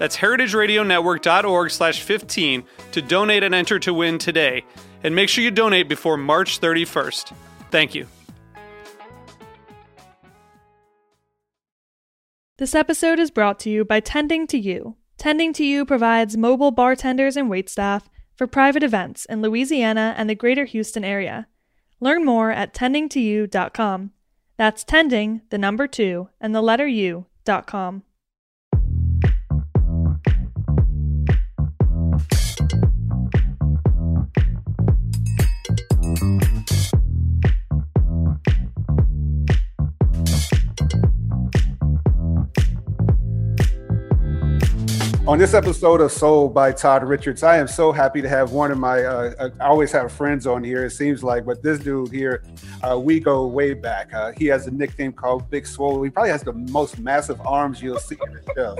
That's heritageradionetwork.org slash 15 to donate and enter to win today. And make sure you donate before March 31st. Thank you. This episode is brought to you by Tending to You. Tending to You provides mobile bartenders and waitstaff for private events in Louisiana and the greater Houston area. Learn more at tendingtoyou.com. That's tending, the number two, and the letter U.com. On this episode of Soul by Todd Richards, I am so happy to have one of my, uh, uh, I always have friends on here, it seems like, but this dude here, uh, we go way back. Uh, he has a nickname called Big Swole. He probably has the most massive arms you'll see in the show.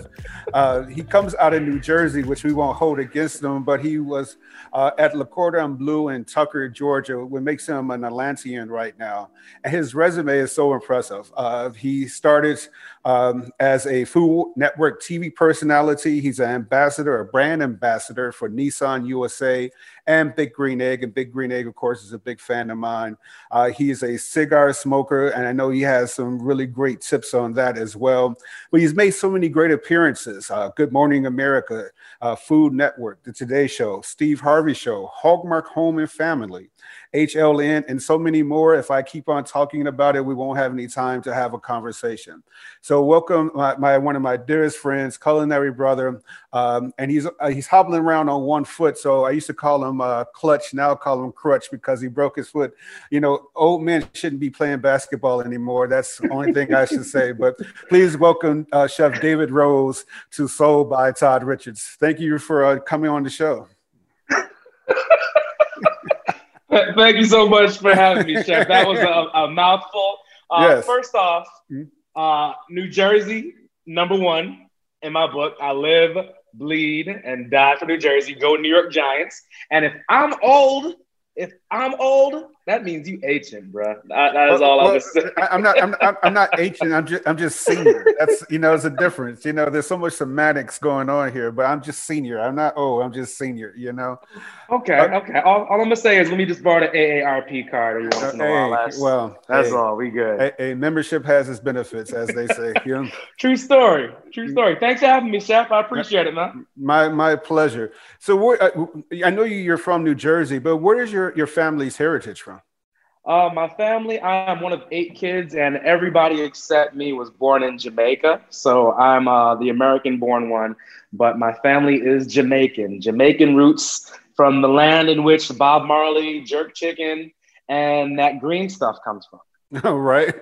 Uh, he comes out of New Jersey, which we won't hold against him, but he was uh, at Le Cordon Bleu in Tucker, Georgia, what makes him an Atlantean right now. And his resume is so impressive. he started um, as a Food Network TV personality. He's an ambassador, a brand ambassador for Nissan USA and Big Green Egg. And Big Green Egg, of course, is a big fan of mine. Uh, he is a cigar smoker, and I know he has some really great tips on that as well. But he's made so many great appearances uh, Good Morning America, uh, Food Network, The Today Show, Steve Harvey Show, Hallmark Home and Family. HLN, and so many more. If I keep on talking about it, we won't have any time to have a conversation. So, welcome my, my one of my dearest friends, culinary brother, um, and he's uh, he's hobbling around on one foot. So I used to call him uh, Clutch. Now I call him Crutch because he broke his foot. You know, old men shouldn't be playing basketball anymore. That's the only thing I should say. But please welcome uh, Chef David Rose to Soul by Todd Richards. Thank you for uh, coming on the show. Thank you so much for having me, Chef. That was a, a mouthful. Uh, yes. First off, mm-hmm. uh, New Jersey, number one in my book. I live, bleed, and die for New Jersey. Go New York Giants. And if I'm old, if I'm old, that means you ancient, bro. that, that is well, all well, I'm saying. I'm not. I'm, I'm not ancient. I'm just. I'm just senior. That's you know, there's a difference. You know, there's so much semantics going on here, but I'm just senior. I'm not. Oh, I'm just senior. You know. Okay. Uh, okay. All, all, I'm gonna say is let me just borrow the AARP card every once in a while. That's, well, that's hey, all. We good. A, a, membership has its benefits, as they say. You know? True story. True story. Thanks for having me, Chef. I appreciate it, man. My my pleasure. So, where, uh, I know you're from New Jersey, but where is your your family's heritage from? Uh, my family, I am one of eight kids, and everybody except me was born in Jamaica. So I'm uh, the American born one, but my family is Jamaican. Jamaican roots from the land in which Bob Marley, jerk chicken, and that green stuff comes from. Right.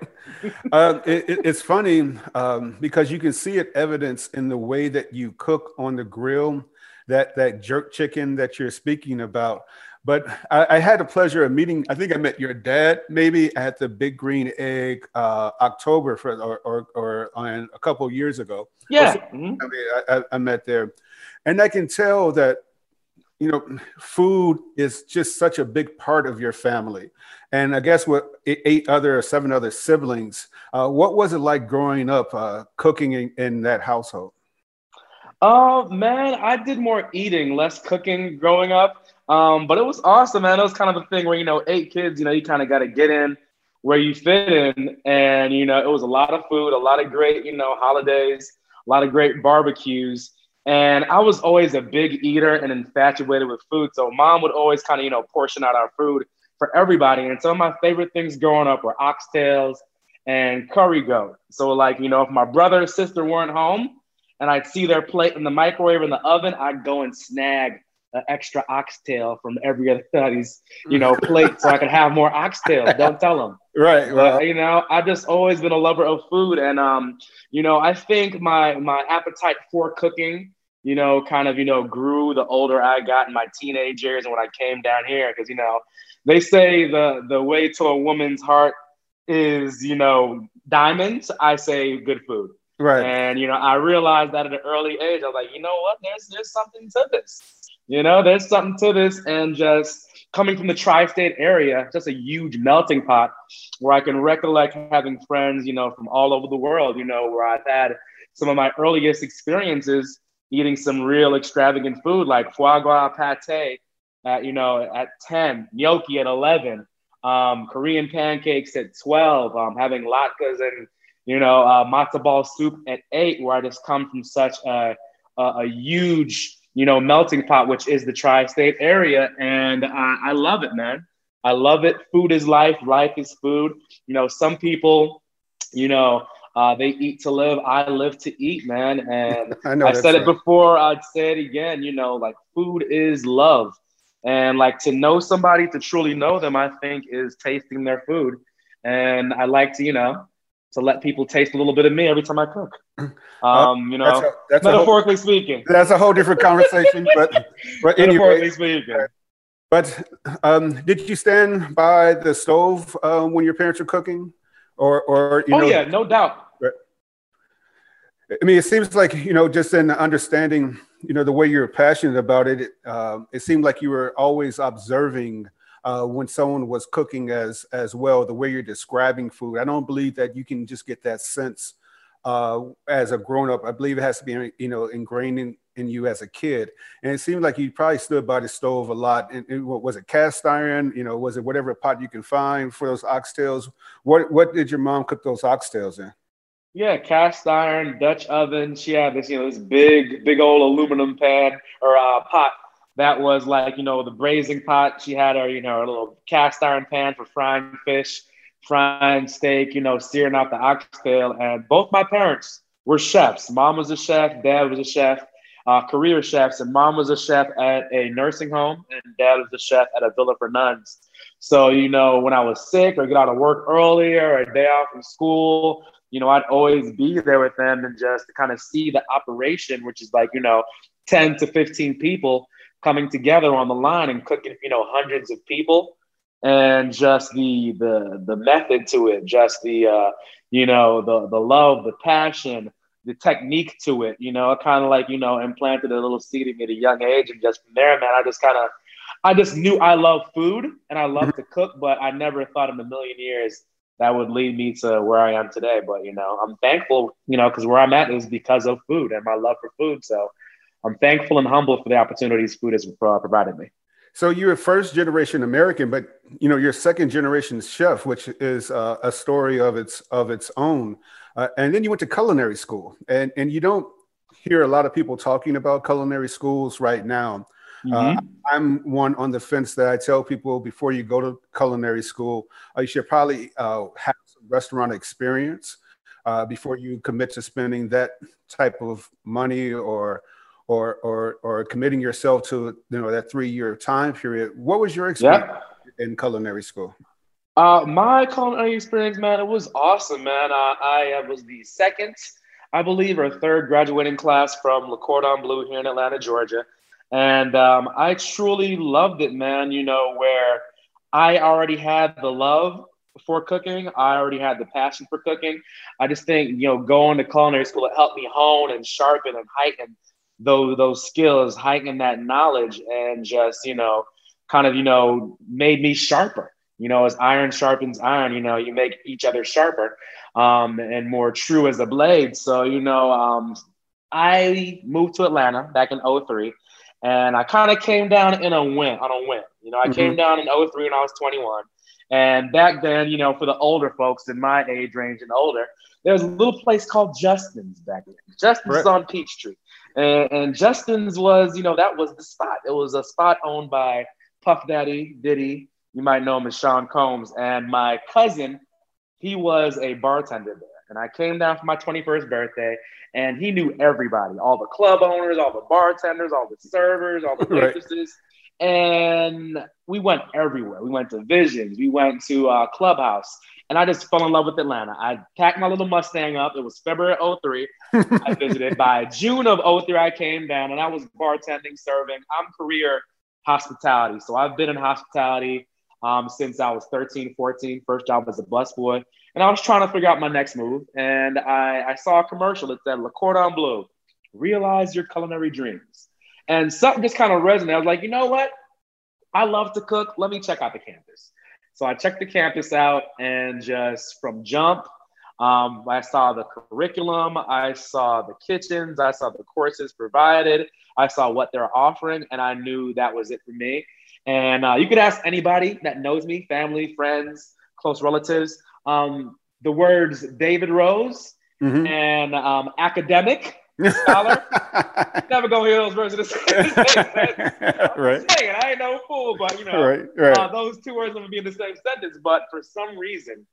uh, it, it's funny um, because you can see it evidence in the way that you cook on the grill. That that jerk chicken that you're speaking about but I, I, had the pleasure of meeting. I think I met your dad maybe at the Big Green Egg uh, October for, or or, or on a couple years ago. Yeah, so, mm-hmm. I mean, I, I met there, and I can tell that you know food is just such a big part of your family. And I guess with eight other, or seven other siblings, uh, what was it like growing up uh, cooking in, in that household? Oh man, I did more eating, less cooking growing up. Um, but it was awesome, man. It was kind of a thing where, you know, eight kids, you know, you kind of got to get in where you fit in. And, you know, it was a lot of food, a lot of great, you know, holidays, a lot of great barbecues. And I was always a big eater and infatuated with food. So mom would always kind of, you know, portion out our food for everybody. And some of my favorite things growing up were oxtails and curry goat. So like, you know, if my brother or sister weren't home and I'd see their plate in the microwave or in the oven, I'd go and snag an extra oxtail from every other buddy's, you know, plate so I could have more oxtail. Don't tell them. Right. Well, you know, I've just always been a lover of food. And, um, you know, I think my, my appetite for cooking, you know, kind of, you know, grew the older I got in my teenage years and when I came down here, because, you know, they say the, the way to a woman's heart is, you know, diamonds. I say good food. Right. And, you know, I realized that at an early age, I was like, you know what, there's, there's something to this you know, there's something to this, and just coming from the tri-state area, just a huge melting pot where I can recollect having friends, you know, from all over the world, you know, where I've had some of my earliest experiences eating some real extravagant food like foie gras pate at, you know, at 10, gnocchi at 11, um, Korean pancakes at 12, um, having latkes and, you know, uh, matzo ball soup at eight, where I just come from such a, a, a huge you know, melting pot, which is the tri-state area. And I, I love it, man. I love it. Food is life. Life is food. You know, some people, you know, uh, they eat to live. I live to eat, man. And I, know I said right. it before. I'd say it again. You know, like food is love, and like to know somebody, to truly know them, I think is tasting their food. And I like to, you know, to let people taste a little bit of me every time I cook. Um, you know, that's a, that's metaphorically whole, speaking. That's a whole different conversation, but but metaphorically anyway, speaking. But um, did you stand by the stove uh, when your parents were cooking, or or you oh know, yeah, no doubt. I mean, it seems like you know, just in understanding, you know, the way you're passionate about it, uh, it seemed like you were always observing uh, when someone was cooking as as well, the way you're describing food. I don't believe that you can just get that sense uh, as a grown up. I believe it has to be you know ingrained in, in you as a kid. And it seemed like you probably stood by the stove a lot. And, and was it cast iron? You know, was it whatever pot you can find for those oxtails? What what did your mom cook those oxtails in? Yeah, cast iron, Dutch oven. She had this, you know, this big, big old aluminum pan or uh, pot that was like you know the braising pot. She had her you know her little cast iron pan for frying fish, frying steak, you know searing out the oxtail. And both my parents were chefs. Mom was a chef, dad was a chef, uh, career chefs, and mom was a chef at a nursing home, and dad was a chef at a villa for nuns. So you know when I was sick or get out of work earlier or a day off from school, you know, I'd always be there with them and just to kind of see the operation, which is like, you know, 10 to 15 people coming together on the line and cooking, you know, hundreds of people and just the the the method to it, just the uh, you know, the the love, the passion, the technique to it, you know, I kind of like, you know, implanted a little seed in me at a young age. And just from there, man, I just kind of I just knew I love food and I love to cook, but I never thought in a million years that would lead me to where I am today. But you know, I'm thankful, you know, because where I'm at is because of food and my love for food. So I'm thankful and humble for the opportunities food has provided me. So you're a first generation American, but you know you're second generation chef, which is uh, a story of its of its own. Uh, and then you went to culinary school, and and you don't hear a lot of people talking about culinary schools right now. Uh, mm-hmm. Uh, I'm one on the fence that I tell people before you go to culinary school, uh, you should probably uh, have some restaurant experience before you commit to spending that type of money or or or or committing yourself to you know that three year time period. What was your experience yeah. in culinary school? Uh, my culinary experience, man, it was awesome, man. Uh, I was the second, I believe, or third graduating class from Le Cordon Bleu here in Atlanta, Georgia, and um, I truly loved it, man. You know where I already had the love for cooking. I already had the passion for cooking. I just think, you know, going to culinary school, it helped me hone and sharpen and heighten those those skills, heighten that knowledge, and just you know, kind of you know, made me sharper. You know, as iron sharpens iron, you know, you make each other sharper um, and more true as a blade. So you know, um, I moved to Atlanta back in 03 and I kind of came down in a win on a win. You know, I mm-hmm. came down in 03 when I was 21. And back then, you know, for the older folks in my age range and older, there was a little place called Justin's back then. Justin's right. on Peachtree. And, and Justin's was, you know, that was the spot. It was a spot owned by Puff Daddy, Diddy, You might know him as Sean Combs. And my cousin, he was a bartender there. And I came down for my 21st birthday, and he knew everybody all the club owners, all the bartenders, all the servers, all the waitresses. Right. And we went everywhere. We went to Visions, we went to uh, Clubhouse, and I just fell in love with Atlanta. I packed my little Mustang up. It was February 03. I visited. By June of 03, I came down and I was bartending, serving. I'm career hospitality. So I've been in hospitality um, since I was 13, 14. First job was a busboy. And I was trying to figure out my next move. And I, I saw a commercial that said, Le Cordon Bleu, realize your culinary dreams. And something just kind of resonated. I was like, you know what? I love to cook. Let me check out the campus. So I checked the campus out and just from jump, um, I saw the curriculum, I saw the kitchens, I saw the courses provided, I saw what they're offering, and I knew that was it for me. And uh, you could ask anybody that knows me, family, friends, close relatives. Um, the words David Rose mm-hmm. and um, academic scholar never gonna hear those words in the same sentence. right. Saying, I ain't no fool, but you know, right, right. Uh, those two words gonna be in the same sentence. But for some reason,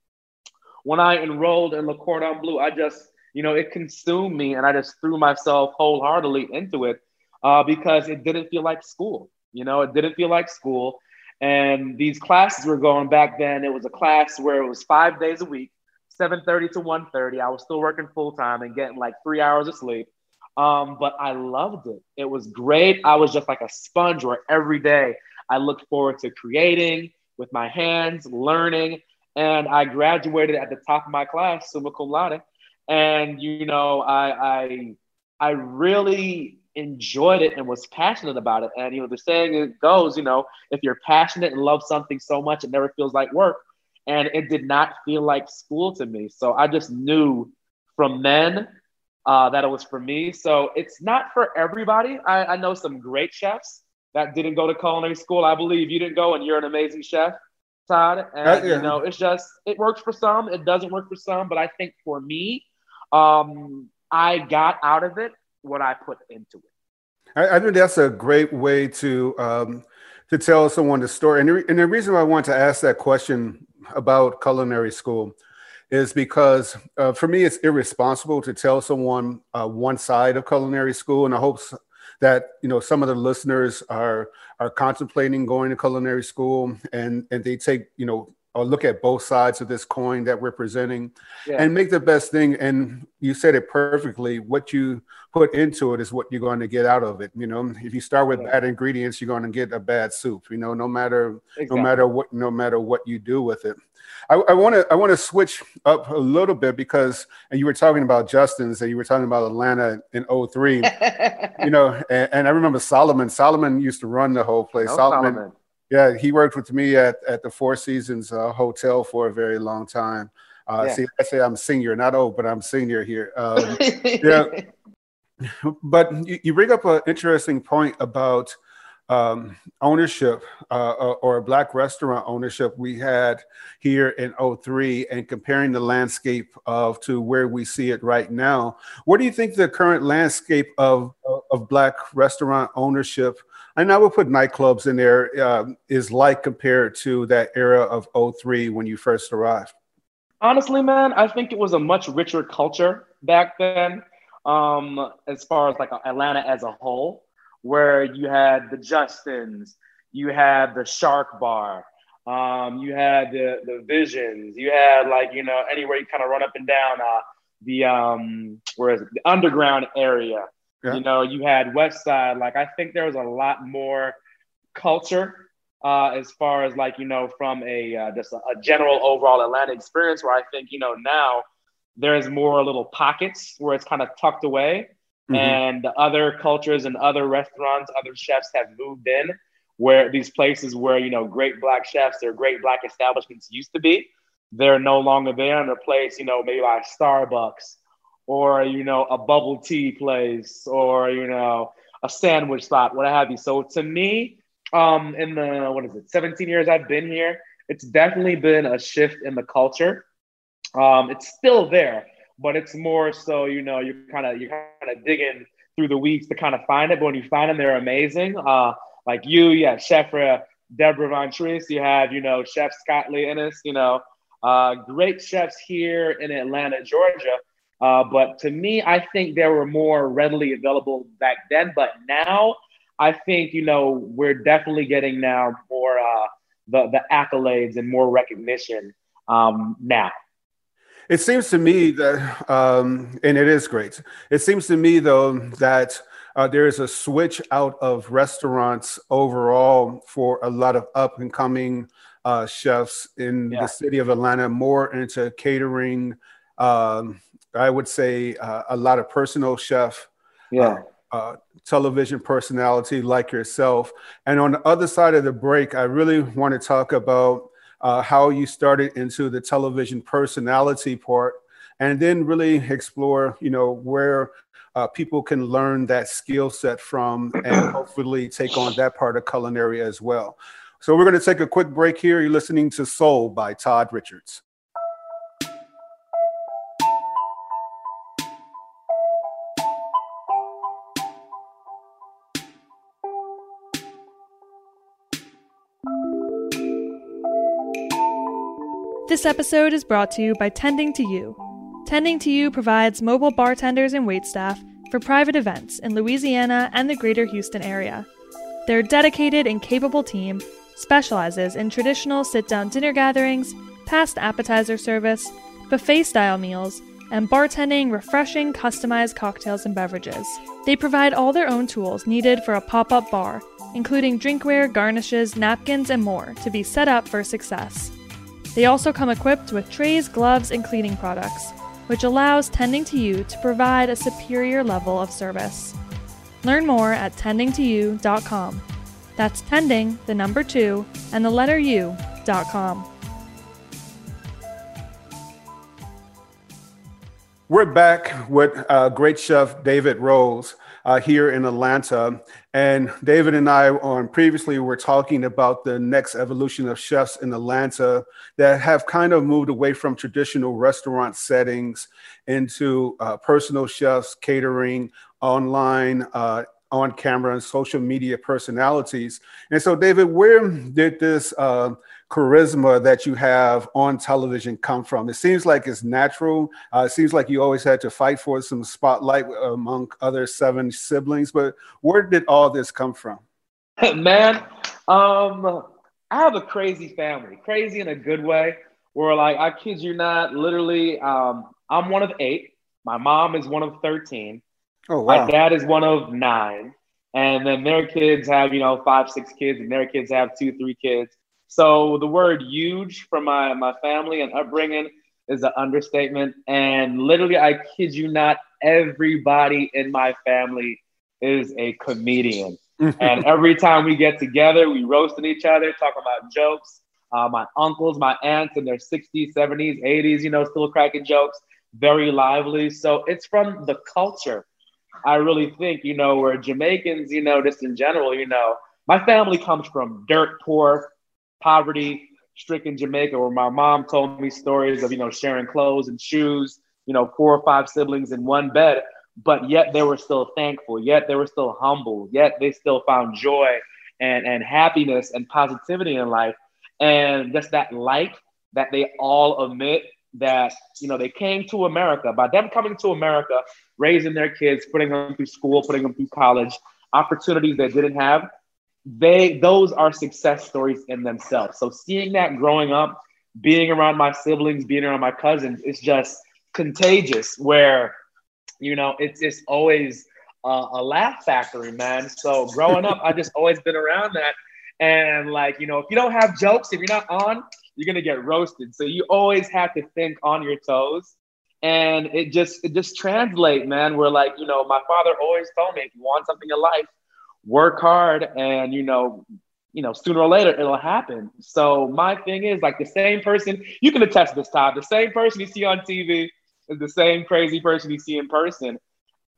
when I enrolled in Le Cordon Bleu, I just, you know, it consumed me, and I just threw myself wholeheartedly into it uh, because it didn't feel like school. You know, it didn't feel like school. And these classes were going back then. It was a class where it was five days a week, 7:30 to 1:30. I was still working full time and getting like three hours of sleep. Um, but I loved it. It was great. I was just like a sponge where every day I looked forward to creating with my hands, learning. And I graduated at the top of my class, summa cum laude. And you know, I I I really enjoyed it and was passionate about it. And you know, the saying it goes, you know, if you're passionate and love something so much, it never feels like work. And it did not feel like school to me. So I just knew from then uh, that it was for me. So it's not for everybody. I, I know some great chefs that didn't go to culinary school. I believe you didn't go, and you're an amazing chef, Todd. And uh, yeah. you know, it's just it works for some. It doesn't work for some. But I think for me, um, I got out of it what I put into it. I, I think that's a great way to um, to tell someone the story. And the, and the reason why I want to ask that question about culinary school is because uh, for me it's irresponsible to tell someone uh, one side of culinary school, and I hope that you know some of the listeners are are contemplating going to culinary school and and they take you know or look at both sides of this coin that we're presenting yeah. and make the best thing and you said it perfectly what you put into it is what you're going to get out of it you know if you start with yeah. bad ingredients you're going to get a bad soup you know no matter exactly. no matter what no matter what you do with it I want to I want to switch up a little bit because and you were talking about Justin's and you were talking about Atlanta in 03. you know, and, and, I remember Solomon. Solomon used to run the whole place. No Solomon, Solomon, yeah, he worked with me at, at the Four Seasons uh, Hotel for a very long time. Uh, yeah. See, I say I'm senior, not old, but I'm senior here. Um, yeah, but you, you bring up an interesting point about um, ownership uh, uh, or black restaurant ownership we had here in 03 and comparing the landscape of to where we see it right now what do you think the current landscape of of black restaurant ownership and I would put nightclubs in there uh, is like compared to that era of 03 when you first arrived? Honestly, man, I think it was a much richer culture back then, um, as far as like Atlanta as a whole, where you had the Justins, you had the Shark Bar, um, you had the the Visions, you had like you know anywhere you kind of run up and down uh, the um, where is it the underground area. Yeah. You know, you had West Side. Like, I think there was a lot more culture uh, as far as like you know from a uh, just a, a, general overall Atlanta experience. Where I think you know now there's more little pockets where it's kind of tucked away, mm-hmm. and other cultures and other restaurants, other chefs have moved in. Where these places where you know great black chefs or great black establishments used to be, they're no longer there, and they're placed you know maybe like Starbucks or you know a bubble tea place or you know a sandwich spot what have you so to me um in the what is it 17 years i've been here it's definitely been a shift in the culture um it's still there but it's more so you know you're kind of you're kind of digging through the weeks to kind of find it but when you find them they're amazing uh like you yeah chef Deborah VanTrece, you have you know, Chef Scott Lee you know, uh, great chefs here in Atlanta, Georgia. Uh, but to me, I think they were more readily available back then. But now, I think you know we're definitely getting now more uh, the the accolades and more recognition um, now. It seems to me that, um, and it is great. It seems to me though that uh, there is a switch out of restaurants overall for a lot of up and coming uh, chefs in yeah. the city of Atlanta, more into catering. Um, I would say uh, a lot of personal chef. Yeah. Uh, uh, television personality like yourself. And on the other side of the break, I really want to talk about uh, how you started into the television personality part, and then really explore, you know, where uh, people can learn that skill set from and hopefully take on that part of culinary as well. So we're going to take a quick break here. You're listening to Soul by Todd Richards. This episode is brought to you by Tending to You. Tending to You provides mobile bartenders and waitstaff for private events in Louisiana and the greater Houston area. Their dedicated and capable team specializes in traditional sit down dinner gatherings, past appetizer service, buffet style meals, and bartending refreshing customized cocktails and beverages. They provide all their own tools needed for a pop up bar, including drinkware, garnishes, napkins, and more to be set up for success. They also come equipped with trays, gloves, and cleaning products, which allows Tending to You to provide a superior level of service. Learn more at tendingtoyou.com. That's tending, the number two, and the letter U.com. We're back with uh, great chef David Rose uh, here in Atlanta. And David and I on previously were talking about the next evolution of chefs in Atlanta that have kind of moved away from traditional restaurant settings into uh, personal chefs, catering, online, uh, on camera, and social media personalities. And so, David, where did this uh, charisma that you have on television come from? It seems like it's natural. Uh, it seems like you always had to fight for some spotlight among other seven siblings. But where did all this come from? Man, um, I have a crazy family, crazy in a good way. Where like I kid you not, literally, um, I'm one of eight. My mom is one of thirteen. Oh, wow. My dad is one of nine. And then their kids have, you know, five, six kids, and their kids have two, three kids. So the word huge from my, my family and upbringing is an understatement. And literally, I kid you not, everybody in my family is a comedian. and every time we get together, we roasting each other, talking about jokes. Uh, my uncles, my aunts in their 60s, 70s, 80s, you know, still cracking jokes, very lively. So it's from the culture. I really think, you know, where Jamaicans, you know, just in general, you know, my family comes from dirt poor poverty stricken Jamaica, where my mom told me stories of, you know, sharing clothes and shoes, you know, four or five siblings in one bed, but yet they were still thankful, yet they were still humble, yet they still found joy and, and happiness and positivity in life. And just that light that they all emit that, you know, they came to America. By them coming to America, raising their kids, putting them through school, putting them through college, opportunities they didn't have, they those are success stories in themselves. So seeing that growing up, being around my siblings, being around my cousins, it's just contagious. Where you know it's it's always uh, a laugh factory, man. So growing up, I just always been around that. And like you know, if you don't have jokes, if you're not on, you're gonna get roasted. So you always have to think on your toes. And it just it just translate, man. Where like you know, my father always told me, if you want something in life, work hard and you know you know sooner or later it'll happen. So my thing is like the same person you can attest this time the same person you see on tv is the same crazy person you see in person.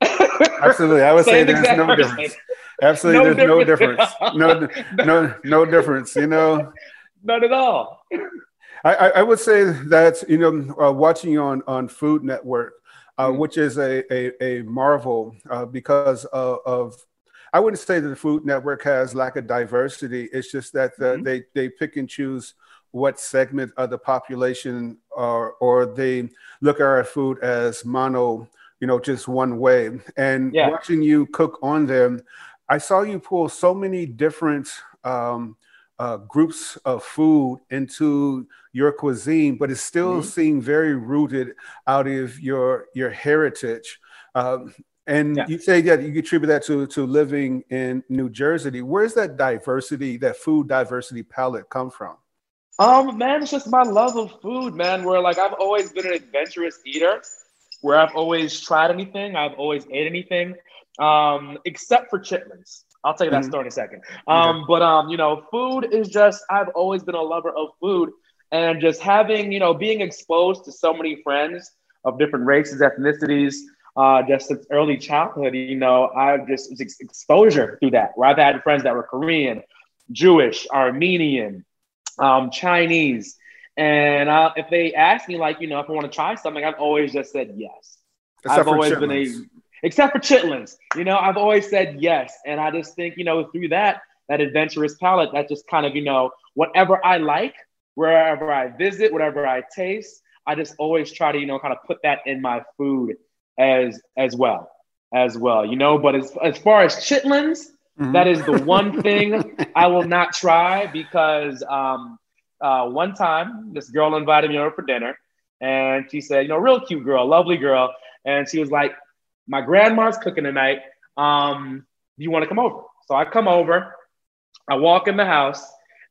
Absolutely. I would say there's no person. difference. Absolutely no there's difference. no difference. no no no difference you know? Not at all. I, I would say that you know uh, watching on on Food Network, uh, mm-hmm. which is a a, a marvel uh, because of, of I wouldn't say that the Food Network has lack of diversity. It's just that the, mm-hmm. they they pick and choose what segment of the population or or they look at our food as mono, you know, just one way. And yeah. watching you cook on them, I saw you pull so many different um, uh, groups of food into your cuisine, but it still mm-hmm. seemed very rooted out of your your heritage. Um, and yeah. you say that you attribute that to to living in New Jersey. Where's that diversity, that food diversity palette come from? Um, man, it's just my love of food, man. Where like I've always been an adventurous eater, where I've always tried anything, I've always ate anything, um, except for chitlins. I'll tell you that mm-hmm. story in a second. Um, okay. but um, you know, food is just I've always been a lover of food, and just having you know being exposed to so many friends of different races, ethnicities, uh, just since early childhood, you know, I've just exposure through that. Where I've had friends that were Korean, Jewish, Armenian, um, Chinese. And uh, if they ask me, like, you know, if I want to try something, I've always just said yes. Except I've always been a, except for chitlins, you know, I've always said yes. And I just think, you know, through that, that adventurous palate, that just kind of, you know, whatever I like, wherever I visit, whatever I taste, I just always try to, you know, kind of put that in my food as as well, as well, you know. But as as far as chitlins, Mm-hmm. That is the one thing I will not try because um, uh, one time this girl invited me over for dinner and she said, you know, real cute girl, lovely girl. And she was like, my grandma's cooking tonight. Um, do you want to come over? So I come over, I walk in the house,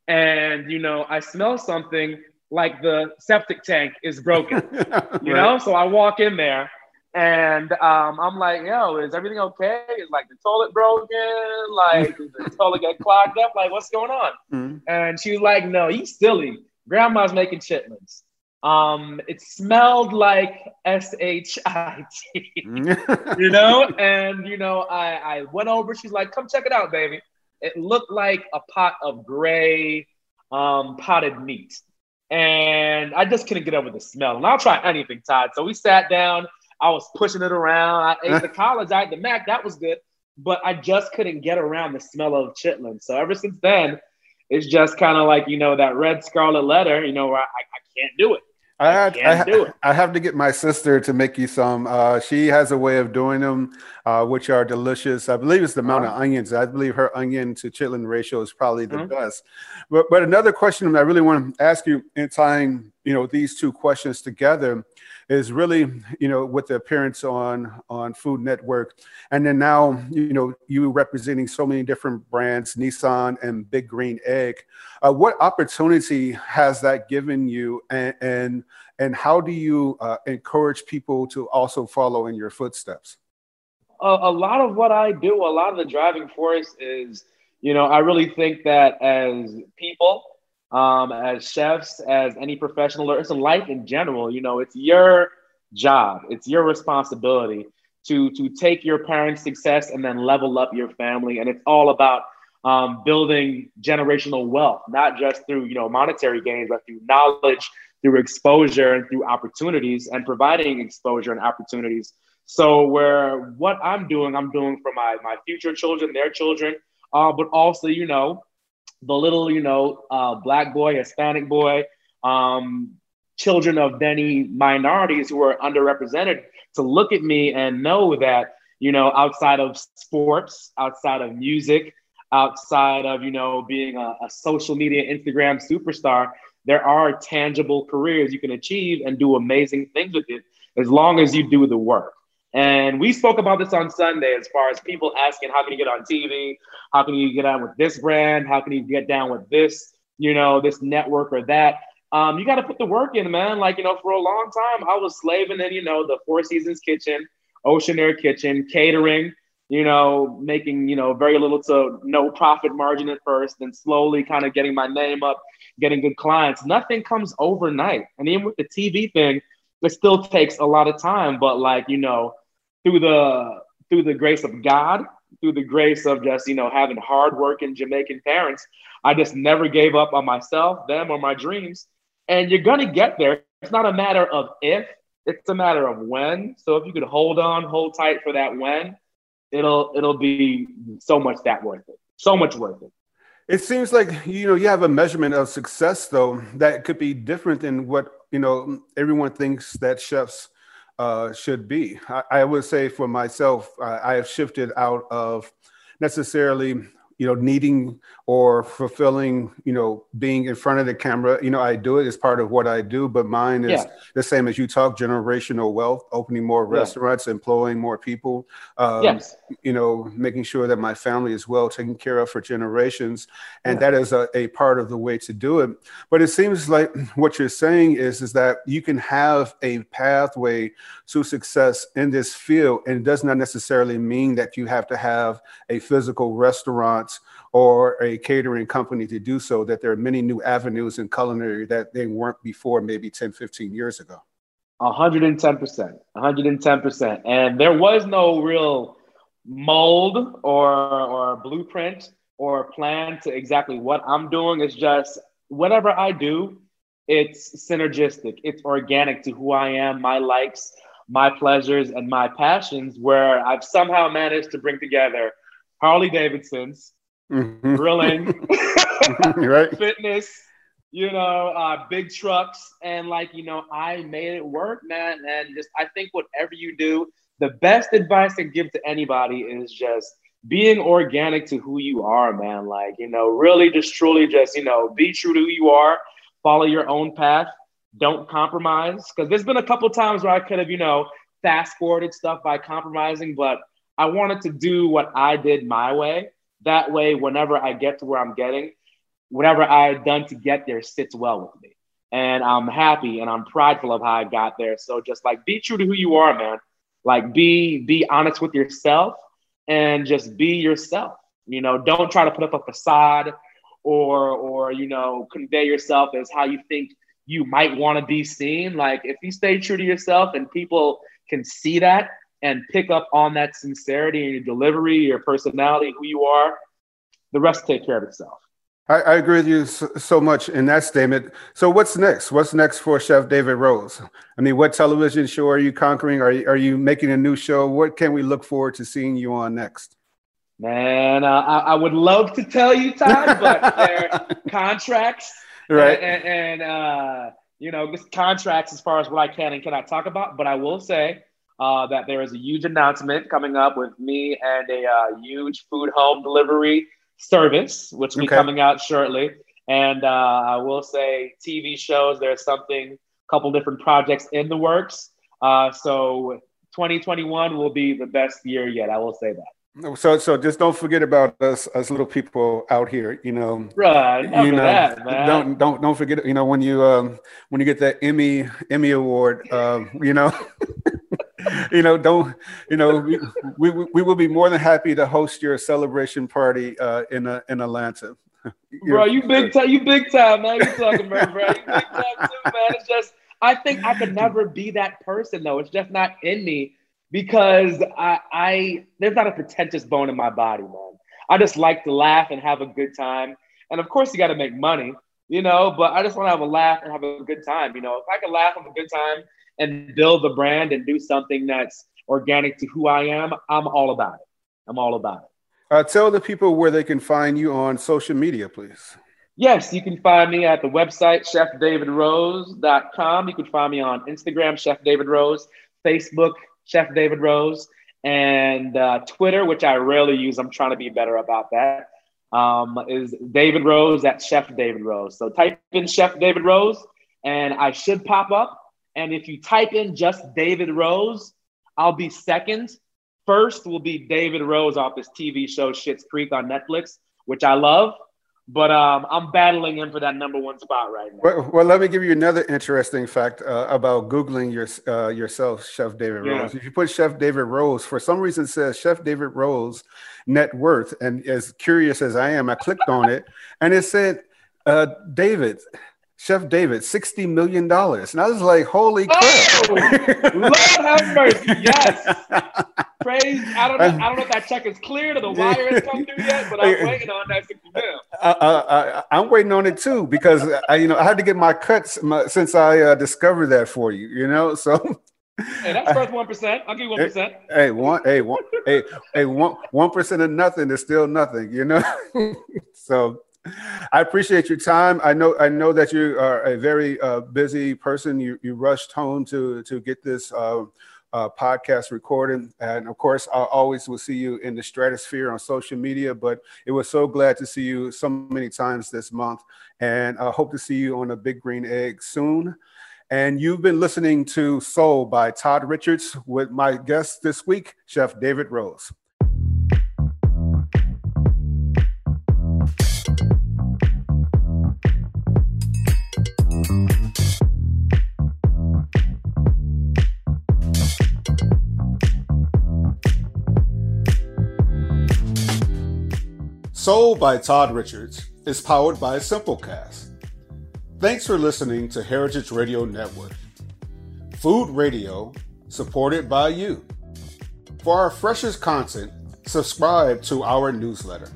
and you know, I smell something like the septic tank is broken. you right. know, so I walk in there and um, I'm like, yo, is everything okay? Is like the toilet broken? Like the toilet get clogged up? Like what's going on? Mm-hmm. And she was like, no, you silly. Grandma's making chitlins. Um, it smelled like S H I T, you know. And you know, I I went over. She's like, come check it out, baby. It looked like a pot of gray um, potted meat. And I just couldn't get over the smell. And I'll try anything, Todd. So we sat down I was pushing it around. I ate the college, I ate the Mac, that was good. But I just couldn't get around the smell of chitlins. So ever since then, it's just kind of like, you know, that red scarlet letter, you know, I, I can't do it. I had I, I, I, have to get my sister to make you some. Uh, she has a way of doing them, uh, which are delicious. I believe it's the amount of uh-huh. onions. I believe her onion to chitlin ratio is probably the mm-hmm. best. But but another question I really want to ask you in tying you know these two questions together is really you know with the appearance on on Food Network, and then now you know you representing so many different brands, Nissan and Big Green Egg. Uh, what opportunity has that given you, and and, and how do you uh, encourage people to also follow in your footsteps? A, a lot of what I do, a lot of the driving force is, you know, I really think that as people um, as chefs, as any professional, or it's life in general. You know, it's your job, it's your responsibility to to take your parents' success and then level up your family. And it's all about um, building generational wealth, not just through you know monetary gains, but through knowledge, through exposure, and through opportunities, and providing exposure and opportunities. So, where what I'm doing, I'm doing for my my future children, their children, uh, but also you know the little, you know, uh, black boy, Hispanic boy, um, children of many minorities who are underrepresented to look at me and know that, you know, outside of sports, outside of music, outside of, you know, being a, a social media Instagram superstar, there are tangible careers you can achieve and do amazing things with it as long as you do the work. And we spoke about this on Sunday as far as people asking, how can you get on TV? How can you get on with this brand? How can you get down with this, you know, this network or that? Um, you got to put the work in, man. Like, you know, for a long time, I was slaving in, you know, the Four Seasons kitchen, Oceanaire kitchen, catering, you know, making, you know, very little to no profit margin at first, then slowly kind of getting my name up, getting good clients. Nothing comes overnight. And even with the TV thing, it still takes a lot of time, but like, you know, through the through the grace of God, through the grace of just, you know, having hardworking Jamaican parents, I just never gave up on myself, them, or my dreams. And you're gonna get there. It's not a matter of if, it's a matter of when. So if you could hold on, hold tight for that when, it'll it'll be so much that worth it. So much worth it. It seems like you know you have a measurement of success though that could be different than what you know everyone thinks that chefs uh, should be. I, I, would say for myself, I, I have shifted out of necessarily you know, needing or fulfilling, you know, being in front of the camera. You know, I do it as part of what I do, but mine is yeah. the same as you talk generational wealth, opening more restaurants, yeah. employing more people, um, yes. you know, making sure that my family is well taken care of for generations. And yeah. that is a, a part of the way to do it. But it seems like what you're saying is, is that you can have a pathway to success in this field. And it does not necessarily mean that you have to have a physical restaurant restaurants or a catering company to do so, that there are many new avenues in culinary that they weren't before maybe 10, 15 years ago. 110%. 110%. And there was no real mold or, or blueprint or plan to exactly what I'm doing. It's just whatever I do, it's synergistic, it's organic to who I am, my likes, my pleasures, and my passions, where I've somehow managed to bring together Harley Davidson's, mm-hmm. grilling, right. fitness, you know, uh, big trucks. And like, you know, I made it work, man. And just, I think whatever you do, the best advice I give to anybody is just being organic to who you are, man. Like, you know, really just truly just, you know, be true to who you are, follow your own path, don't compromise. Cause there's been a couple times where I could have, you know, fast forwarded stuff by compromising, but I wanted to do what I did my way. That way, whenever I get to where I'm getting, whatever I had done to get there sits well with me. And I'm happy and I'm prideful of how I got there. So just like be true to who you are, man. Like be be honest with yourself and just be yourself. You know, don't try to put up a facade or or you know convey yourself as how you think you might want to be seen. Like if you stay true to yourself and people can see that and pick up on that sincerity in your delivery, your personality, who you are, the rest take care of itself. I, I agree with you so, so, much in that statement. So, what's next? What's next for Chef David Rose? I mean, what television show are you conquering? Are you, are you making a new show? What can we look forward to seeing you on next? Man, uh, I, I, would love to tell you, Todd, but there contracts, right? And, and, and uh, you know, contracts as far as what I can and cannot talk about. But I will say uh, that there is a huge announcement coming up with me and a uh, huge food home delivery service, which will okay. be coming out shortly. And uh, I will say, TV shows, there's something, a couple different projects in the works. Uh, so 2021 will be the best year yet. I will say that. So, so just don't forget about us, us little people out here. You know, right? You know, that, don't don't don't forget. You know, when you um when you get that Emmy Emmy award, um, you know. you know, don't you know? We, we, we will be more than happy to host your celebration party uh, in uh, in Atlanta. bro, you big time, you big time, man. You talking about, bro? You big time too, man. It's just, I think I could never be that person though. It's just not in me because I, I there's not a pretentious bone in my body, man. I just like to laugh and have a good time, and of course, you got to make money, you know. But I just want to have a laugh and have a good time, you know. If I can laugh and have a good time and build the brand and do something that's organic to who I am, I'm all about it. I'm all about it. Uh, tell the people where they can find you on social media, please. Yes, you can find me at the website, chefdavidrose.com. You can find me on Instagram, Chef David Rose, Facebook, Chef David Rose, and uh, Twitter, which I rarely use. I'm trying to be better about that. Um, is David Rose at Chef David Rose. So type in Chef David Rose, and I should pop up. And if you type in just David Rose, I'll be second. First will be David Rose off his TV show Schitt's Creek on Netflix, which I love. But um, I'm battling him for that number one spot right now. Well, well let me give you another interesting fact uh, about Googling your, uh, yourself, Chef David yeah. Rose. If you put Chef David Rose, for some reason it says Chef David Rose net worth. And as curious as I am, I clicked on it and it said, uh, David, Chef David, $60 million. And I was like, holy crap. Oh, Lord have mercy. Yes. Praise. I don't, know, I don't know if that check is cleared or the wire has come through yet, but I'm waiting on that 60 mil. I, am waiting on it too because I, you know, I had to get my cuts my, since I uh, discovered that for you, you know, so. Hey, that's worth one percent. I'll give you one percent. Hey, one, hey, one, hey, hey, one, one percent of nothing is still nothing, you know. so, I appreciate your time. I know, I know that you are a very uh, busy person. You you rushed home to to get this. Uh, uh, podcast recorded, And of course, I always will see you in the stratosphere on social media, but it was so glad to see you so many times this month. And I hope to see you on a big green egg soon. And you've been listening to Soul by Todd Richards with my guest this week, Chef David Rose. Soul by Todd Richards is powered by Simplecast. Thanks for listening to Heritage Radio Network, food radio supported by you. For our freshest content, subscribe to our newsletter.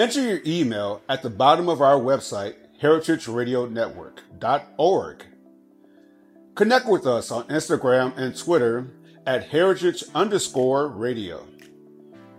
Enter your email at the bottom of our website, heritageradionetwork.org. Connect with us on Instagram and Twitter at heritage underscore radio.